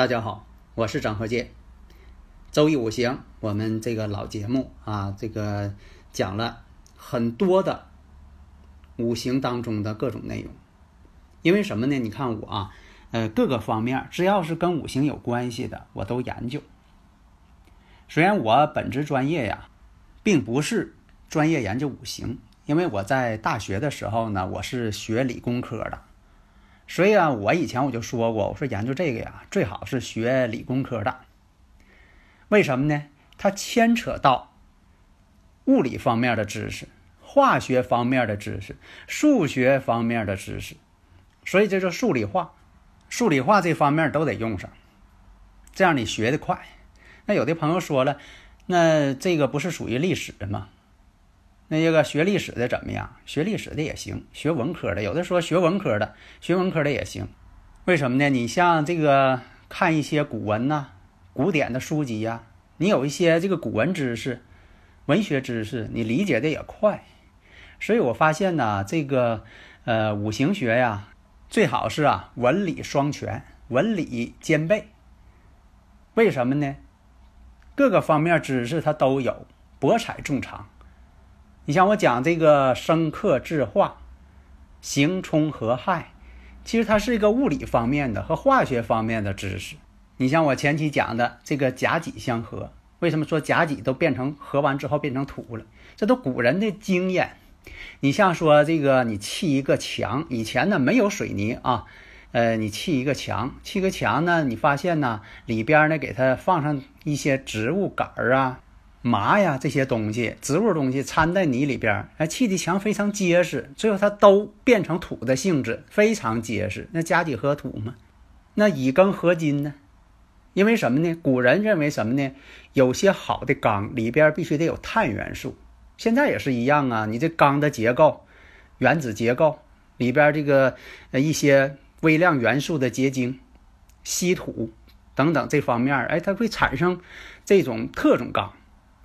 大家好，我是张和建。周易五行，我们这个老节目啊，这个讲了很多的五行当中的各种内容。因为什么呢？你看我啊，呃，各个方面只要是跟五行有关系的，我都研究。虽然我本职专业呀，并不是专业研究五行，因为我在大学的时候呢，我是学理工科的。所以啊，我以前我就说过，我说研究这个呀，最好是学理工科的。为什么呢？它牵扯到物理方面的知识、化学方面的知识、数学方面的知识，所以这就数理化、数理化这方面都得用上，这样你学得快。那有的朋友说了，那这个不是属于历史的吗？那这个学历史的怎么样？学历史的也行，学文科的有的说学文科的，学文科的也行。为什么呢？你像这个看一些古文呐、古典的书籍呀，你有一些这个古文知识、文学知识，你理解的也快。所以我发现呢，这个呃五行学呀，最好是啊文理双全，文理兼备。为什么呢？各个方面知识它都有，博采众长。你像我讲这个生克制化、刑冲合害，其实它是一个物理方面的和化学方面的知识。你像我前期讲的这个甲己相合，为什么说甲己都变成合完之后变成土了？这都古人的经验。你像说这个你砌一个墙，以前呢没有水泥啊，呃，你砌一个墙，砌个墙呢，你发现呢里边呢给它放上一些植物杆儿啊。麻呀，这些东西，植物东西掺在泥里边，哎，砌的墙非常结实，最后它都变成土的性质，非常结实。那加几合土嘛，那乙庚合金呢？因为什么呢？古人认为什么呢？有些好的钢里边必须得有碳元素，现在也是一样啊。你这钢的结构、原子结构里边这个呃一些微量元素的结晶、稀土等等这方面，哎，它会产生这种特种钢。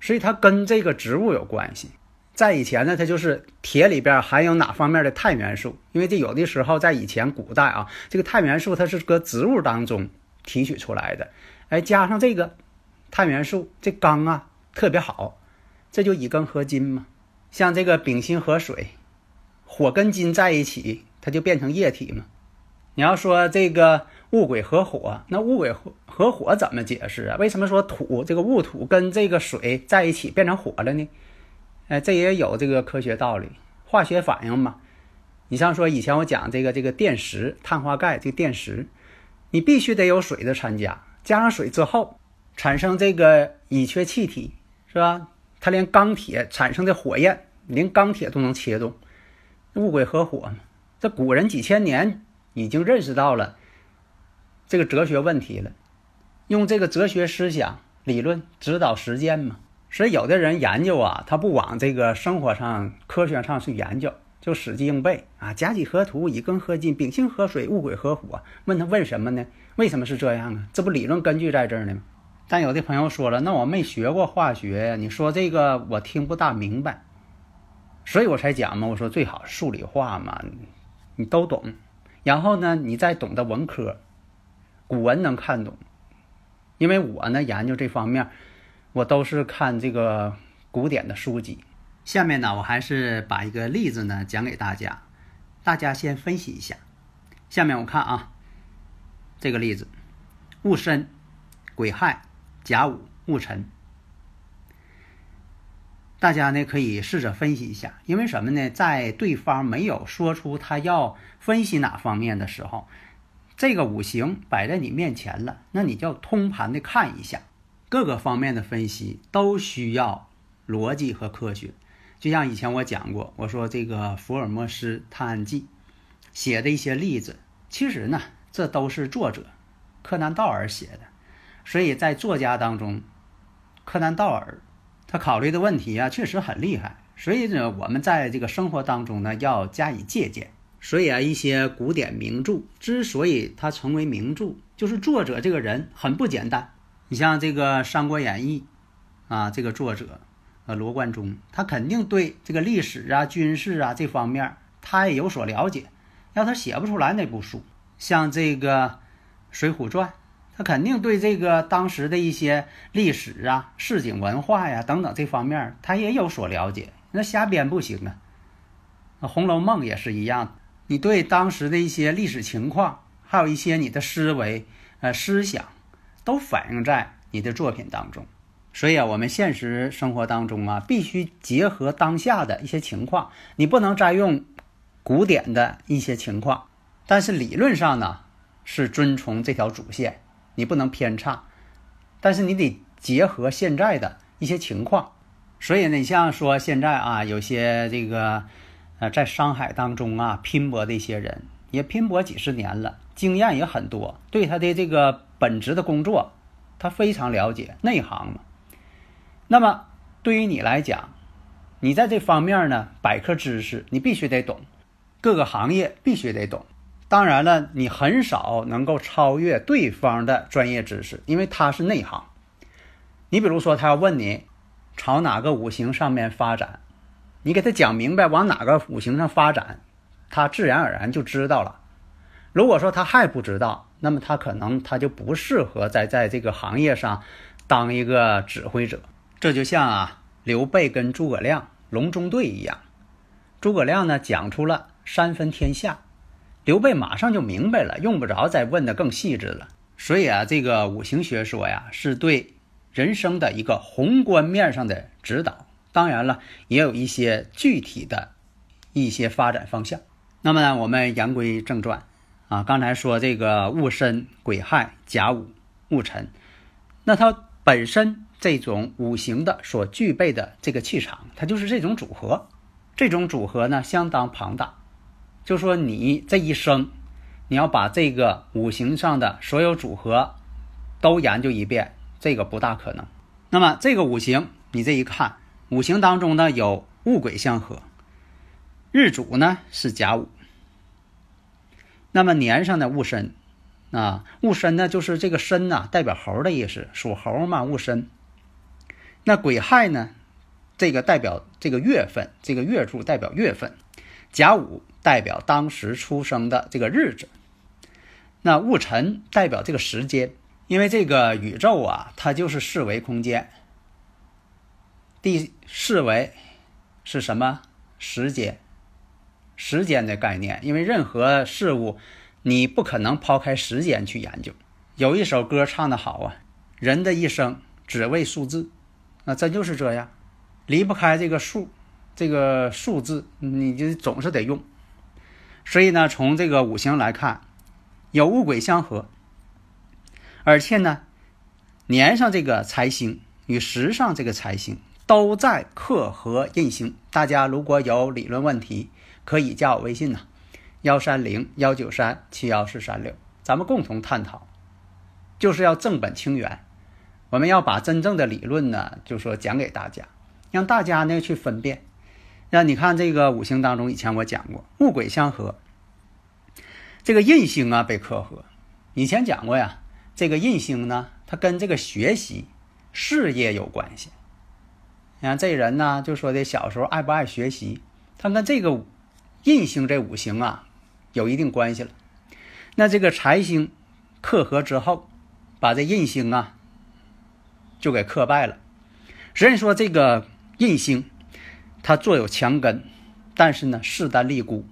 所以它跟这个植物有关系。在以前呢，它就是铁里边含有哪方面的碳元素？因为这有的时候在以前古代啊，这个碳元素它是搁植物当中提取出来的，哎，加上这个碳元素，这钢啊特别好，这就乙庚合金嘛。像这个丙辛合水，火跟金在一起，它就变成液体嘛。你要说这个戊癸合火，那戊癸合合火怎么解释啊？为什么说土这个戊土跟这个水在一起变成火了呢？哎，这也有这个科学道理，化学反应嘛。你像说以前我讲这个这个电石、碳化钙这个电石，你必须得有水的参加，加上水之后产生这个乙炔气体，是吧？它连钢铁产生的火焰，连钢铁都能切动，戊癸合火。这古人几千年已经认识到了这个哲学问题了。用这个哲学思想理论指导实践嘛，所以有的人研究啊，他不往这个生活上、科学上去研究，就死记硬背啊。甲己合土，乙庚合金，丙辛合水，戊癸合火。问他问什么呢？为什么是这样啊？这不理论根据在这儿呢吗？但有的朋友说了，那我没学过化学，你说这个我听不大明白，所以我才讲嘛。我说最好数理化嘛，你都懂，然后呢，你再懂得文科，古文能看懂。因为我呢研究这方面，我都是看这个古典的书籍。下面呢，我还是把一个例子呢讲给大家，大家先分析一下。下面我看啊，这个例子：戊申、癸亥、甲午、戊辰。大家呢可以试着分析一下，因为什么呢？在对方没有说出他要分析哪方面的时候。这个五行摆在你面前了，那你就通盘的看一下，各个方面的分析都需要逻辑和科学。就像以前我讲过，我说这个福尔摩斯探案记写的一些例子，其实呢，这都是作者柯南道尔写的。所以在作家当中，柯南道尔他考虑的问题啊，确实很厉害。所以呢，我们在这个生活当中呢，要加以借鉴。所以啊，一些古典名著之所以它成为名著，就是作者这个人很不简单。你像这个《三国演义》，啊，这个作者。呃，罗贯中他肯定对这个历史啊、军事啊这方面他也有所了解，要他写不出来那部书。像这个《水浒传》，他肯定对这个当时的一些历史啊、市井文化呀等等这方面他也有所了解。那瞎编不行啊。《红楼梦》也是一样，你对当时的一些历史情况，还有一些你的思维、呃思想，都反映在你的作品当中。所以啊，我们现实生活当中啊，必须结合当下的一些情况，你不能再用古典的一些情况，但是理论上呢是遵从这条主线，你不能偏差，但是你得结合现在的一些情况。所以呢，你像说现在啊，有些这个呃在商海当中啊拼搏的一些人，也拼搏几十年了，经验也很多，对他的这个本职的工作，他非常了解，内行嘛。那么，对于你来讲，你在这方面呢，百科知识你必须得懂，各个行业必须得懂。当然了，你很少能够超越对方的专业知识，因为他是内行。你比如说，他要问你朝哪个五行上面发展，你给他讲明白往哪个五行上发展，他自然而然就知道了。如果说他还不知道，那么他可能他就不适合在在这个行业上当一个指挥者。这就像啊，刘备跟诸葛亮隆中对一样。诸葛亮呢讲出了三分天下，刘备马上就明白了，用不着再问的更细致了。所以啊，这个五行学说呀，是对人生的一个宏观面上的指导。当然了，也有一些具体的一些发展方向。那么呢，我们言归正传啊，刚才说这个戊申、癸亥、甲午、戊辰，那它本身。这种五行的所具备的这个气场，它就是这种组合。这种组合呢，相当庞大。就说你这一生，你要把这个五行上的所有组合都研究一遍，这个不大可能。那么这个五行，你这一看，五行当中呢有戊癸相合，日主呢是甲午，那么年上的戊申，啊，戊申呢就是这个申呐，代表猴的意思，属猴嘛，戊申。那癸亥呢？这个代表这个月份，这个月柱代表月份。甲午代表当时出生的这个日子。那戊辰代表这个时间，因为这个宇宙啊，它就是四维空间。第四维是什么？时间，时间的概念。因为任何事物，你不可能抛开时间去研究。有一首歌唱的好啊，人的一生只为数字。那真就是这样，离不开这个数，这个数字，你就总是得用。所以呢，从这个五行来看，有戊癸相合，而且呢，年上这个财星与时上这个财星都在克合印星。大家如果有理论问题，可以加我微信呐，幺三零幺九三七幺四三六，咱们共同探讨，就是要正本清源。我们要把真正的理论呢，就说讲给大家，让大家呢去分辨。那你看这个五行当中，以前我讲过戊癸相合，这个印星啊被克合。以前讲过呀，这个印星呢，它跟这个学习、事业有关系。你看这人呢，就说的小时候爱不爱学习，他跟这个印星这五行啊有一定关系了。那这个财星克合之后，把这印星啊。就给克败了。虽然说这个印星，它坐有强根，但是呢势单力孤，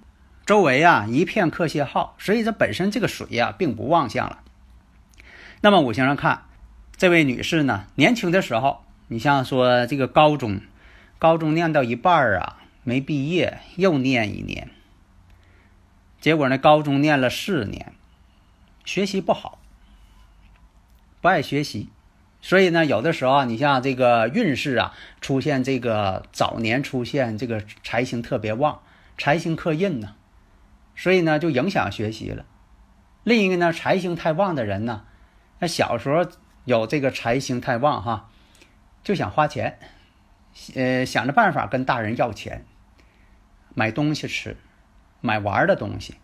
周围啊一片克泄耗，所以这本身这个水呀并不旺相了。那么五行上看，这位女士呢年轻的时候，你像说这个高中，高中念到一半啊没毕业，又念一年，结果呢高中念了四年，学习不好，不爱学习。所以呢，有的时候啊，你像这个运势啊，出现这个早年出现这个财星特别旺，财星克印呢，所以呢就影响学习了。另一个呢，财星太旺的人呢，那小时候有这个财星太旺哈，就想花钱，呃，想着办法跟大人要钱，买东西吃，买玩的东西，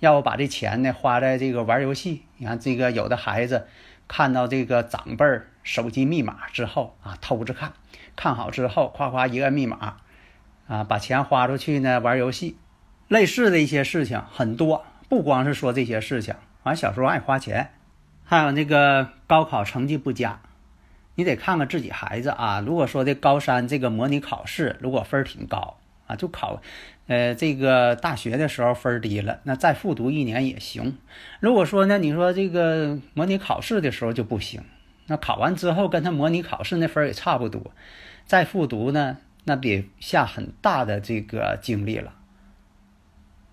要不把这钱呢花在这个玩游戏。你看这个有的孩子看到这个长辈。手机密码之后啊，偷着看，看好之后，夸夸一个密码，啊，把钱花出去呢，玩游戏，类似的一些事情很多，不光是说这些事情。完，小时候爱花钱，还有那个高考成绩不佳，你得看看自己孩子啊。如果说这高三这个模拟考试如果分儿挺高啊，就考，呃，这个大学的时候分儿低了，那再复读一年也行。如果说呢，你说这个模拟考试的时候就不行。那考完之后跟他模拟考试那分儿也差不多，再复读呢，那得下很大的这个精力了。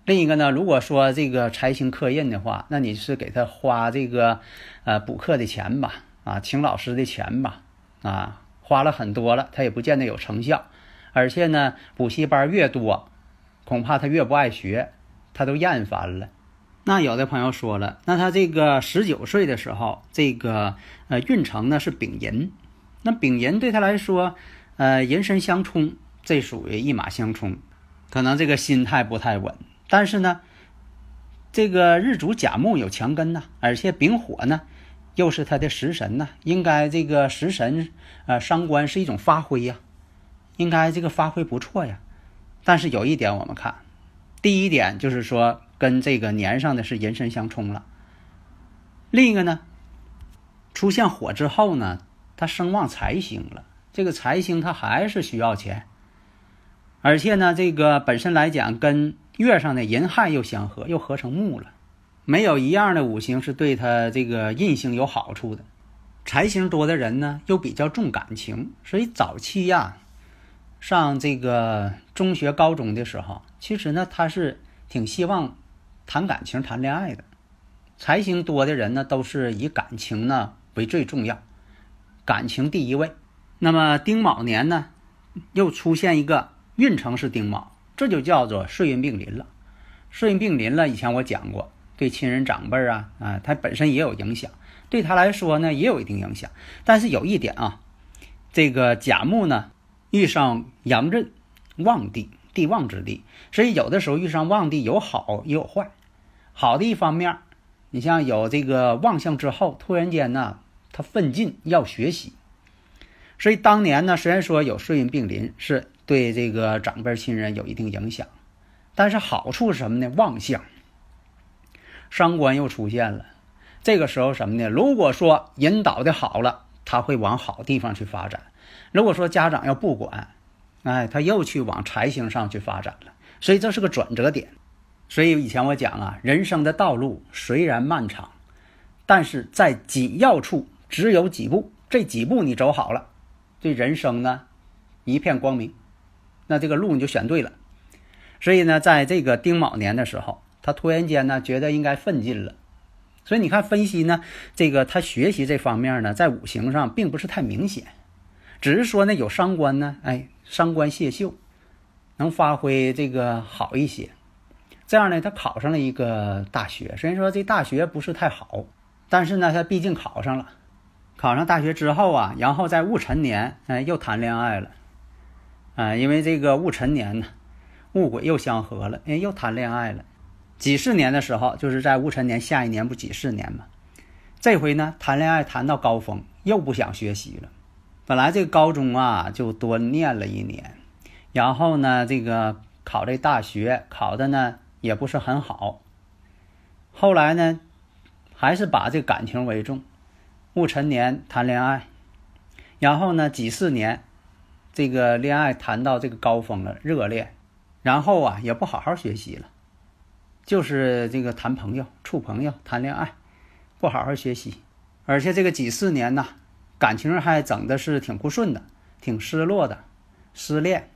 另一个呢，如果说这个财星刻印的话，那你是给他花这个呃补课的钱吧，啊，请老师的钱吧，啊，花了很多了，他也不见得有成效，而且呢，补习班越多，恐怕他越不爱学，他都厌烦了。那有的朋友说了，那他这个十九岁的时候，这个呃运程呢是丙寅，那丙寅对他来说，呃寅申相冲，这属于一马相冲，可能这个心态不太稳。但是呢，这个日主甲木有强根呐，而且丙火呢又是他的食神呢，应该这个食神呃伤官是一种发挥呀，应该这个发挥不错呀。但是有一点我们看，第一点就是说。跟这个年上的是寅申相冲了。另一个呢，出现火之后呢，它生旺财星了。这个财星它还是需要钱，而且呢，这个本身来讲跟月上的寅亥又相合，又合成木了。没有一样的五行是对他这个印星有好处的。财星多的人呢，又比较重感情，所以早期呀，上这个中学、高中的时候，其实呢，他是挺希望。谈感情、谈恋爱的财星多的人呢，都是以感情呢为最重要，感情第一位。那么丁卯年呢，又出现一个运程是丁卯，这就叫做岁运并临了。岁运并临了，以前我讲过，对亲人长辈啊啊，他本身也有影响，对他来说呢也有一定影响。但是有一点啊，这个甲木呢遇上阳刃旺地，地旺之地，所以有的时候遇上旺地有好也有坏。好的一方面，你像有这个旺相之后，突然间呢，他奋进要学习，所以当年呢，虽然说有岁运并临，是对这个长辈亲人有一定影响，但是好处是什么呢？望相，伤官又出现了，这个时候什么呢？如果说引导的好了，他会往好地方去发展；如果说家长要不管，哎，他又去往财星上去发展了，所以这是个转折点。所以以前我讲啊，人生的道路虽然漫长，但是在紧要处只有几步，这几步你走好了，这人生呢一片光明，那这个路你就选对了。所以呢，在这个丁卯年的时候，他突然间呢觉得应该奋进了。所以你看分析呢，这个他学习这方面呢，在五行上并不是太明显，只是说呢有伤官呢，哎，伤官泄秀，能发挥这个好一些。这样呢，他考上了一个大学。虽然说这大学不是太好，但是呢，他毕竟考上了。考上大学之后啊，然后在戊辰年，哎，又谈恋爱了。啊，因为这个戊辰年呢，戊癸又相合了，哎，又谈恋爱了。几四年的时候，就是在戊辰年下一年不几四年嘛。这回呢，谈恋爱谈到高峰，又不想学习了。本来这个高中啊，就多念了一年，然后呢，这个考这大学考的呢。也不是很好。后来呢，还是把这感情为重，戊辰年谈恋爱，然后呢几四年，这个恋爱谈到这个高峰了，热恋，然后啊也不好好学习了，就是这个谈朋友、处朋友、谈恋爱，不好好学习，而且这个几四年呢，感情还整的是挺不顺的，挺失落的，失恋。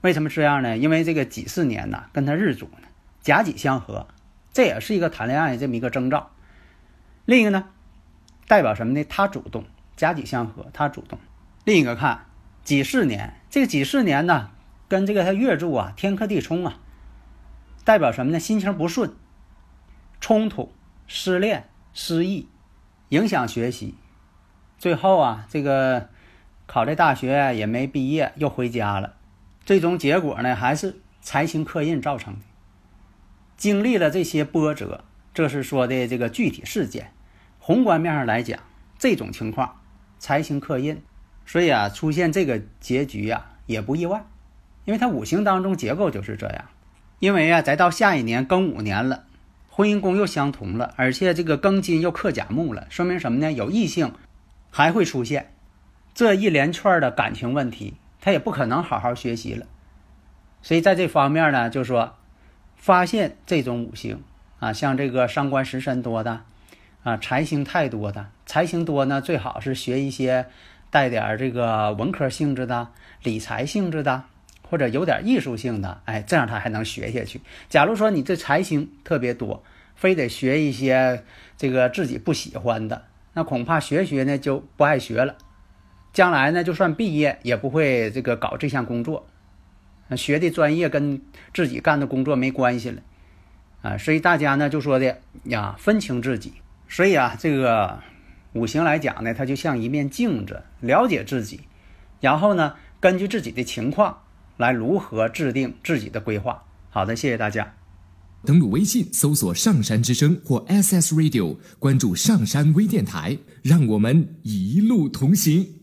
为什么这样呢？因为这个几四年呢，跟他日主呢。甲己相合，这也是一个谈恋爱这么一个征兆。另一个呢，代表什么呢？他主动，甲己相合，他主动。另一个看几四年，这个几四年呢，跟这个他月柱啊天克地冲啊，代表什么呢？心情不顺，冲突、失恋、失意，影响学习。最后啊，这个考这大学也没毕业，又回家了。最终结果呢，还是财星克印造成的。经历了这些波折，这是说的这个具体事件。宏观面上来讲，这种情况财星克印，所以啊，出现这个结局啊也不意外，因为它五行当中结构就是这样。因为啊，再到下一年庚午年了，婚姻宫又相同了，而且这个庚金又克甲木了，说明什么呢？有异性还会出现这一连串的感情问题，他也不可能好好学习了。所以在这方面呢，就说发现这种五行啊，像这个伤官食神多的。啊，财星太多的，财星多呢，最好是学一些带点这个文科性质的、理财性质的，或者有点艺术性的，哎，这样他还能学下去。假如说你这财星特别多，非得学一些这个自己不喜欢的，那恐怕学学呢就不爱学了，将来呢就算毕业也不会这个搞这项工作，学的专业跟自己干的工作没关系了，啊，所以大家呢就说的呀，分清自己。所以啊，这个五行来讲呢，它就像一面镜子，了解自己，然后呢，根据自己的情况来如何制定自己的规划。好的，谢谢大家。登录微信搜索“上山之声”或 SS Radio，关注上山微电台，让我们一路同行。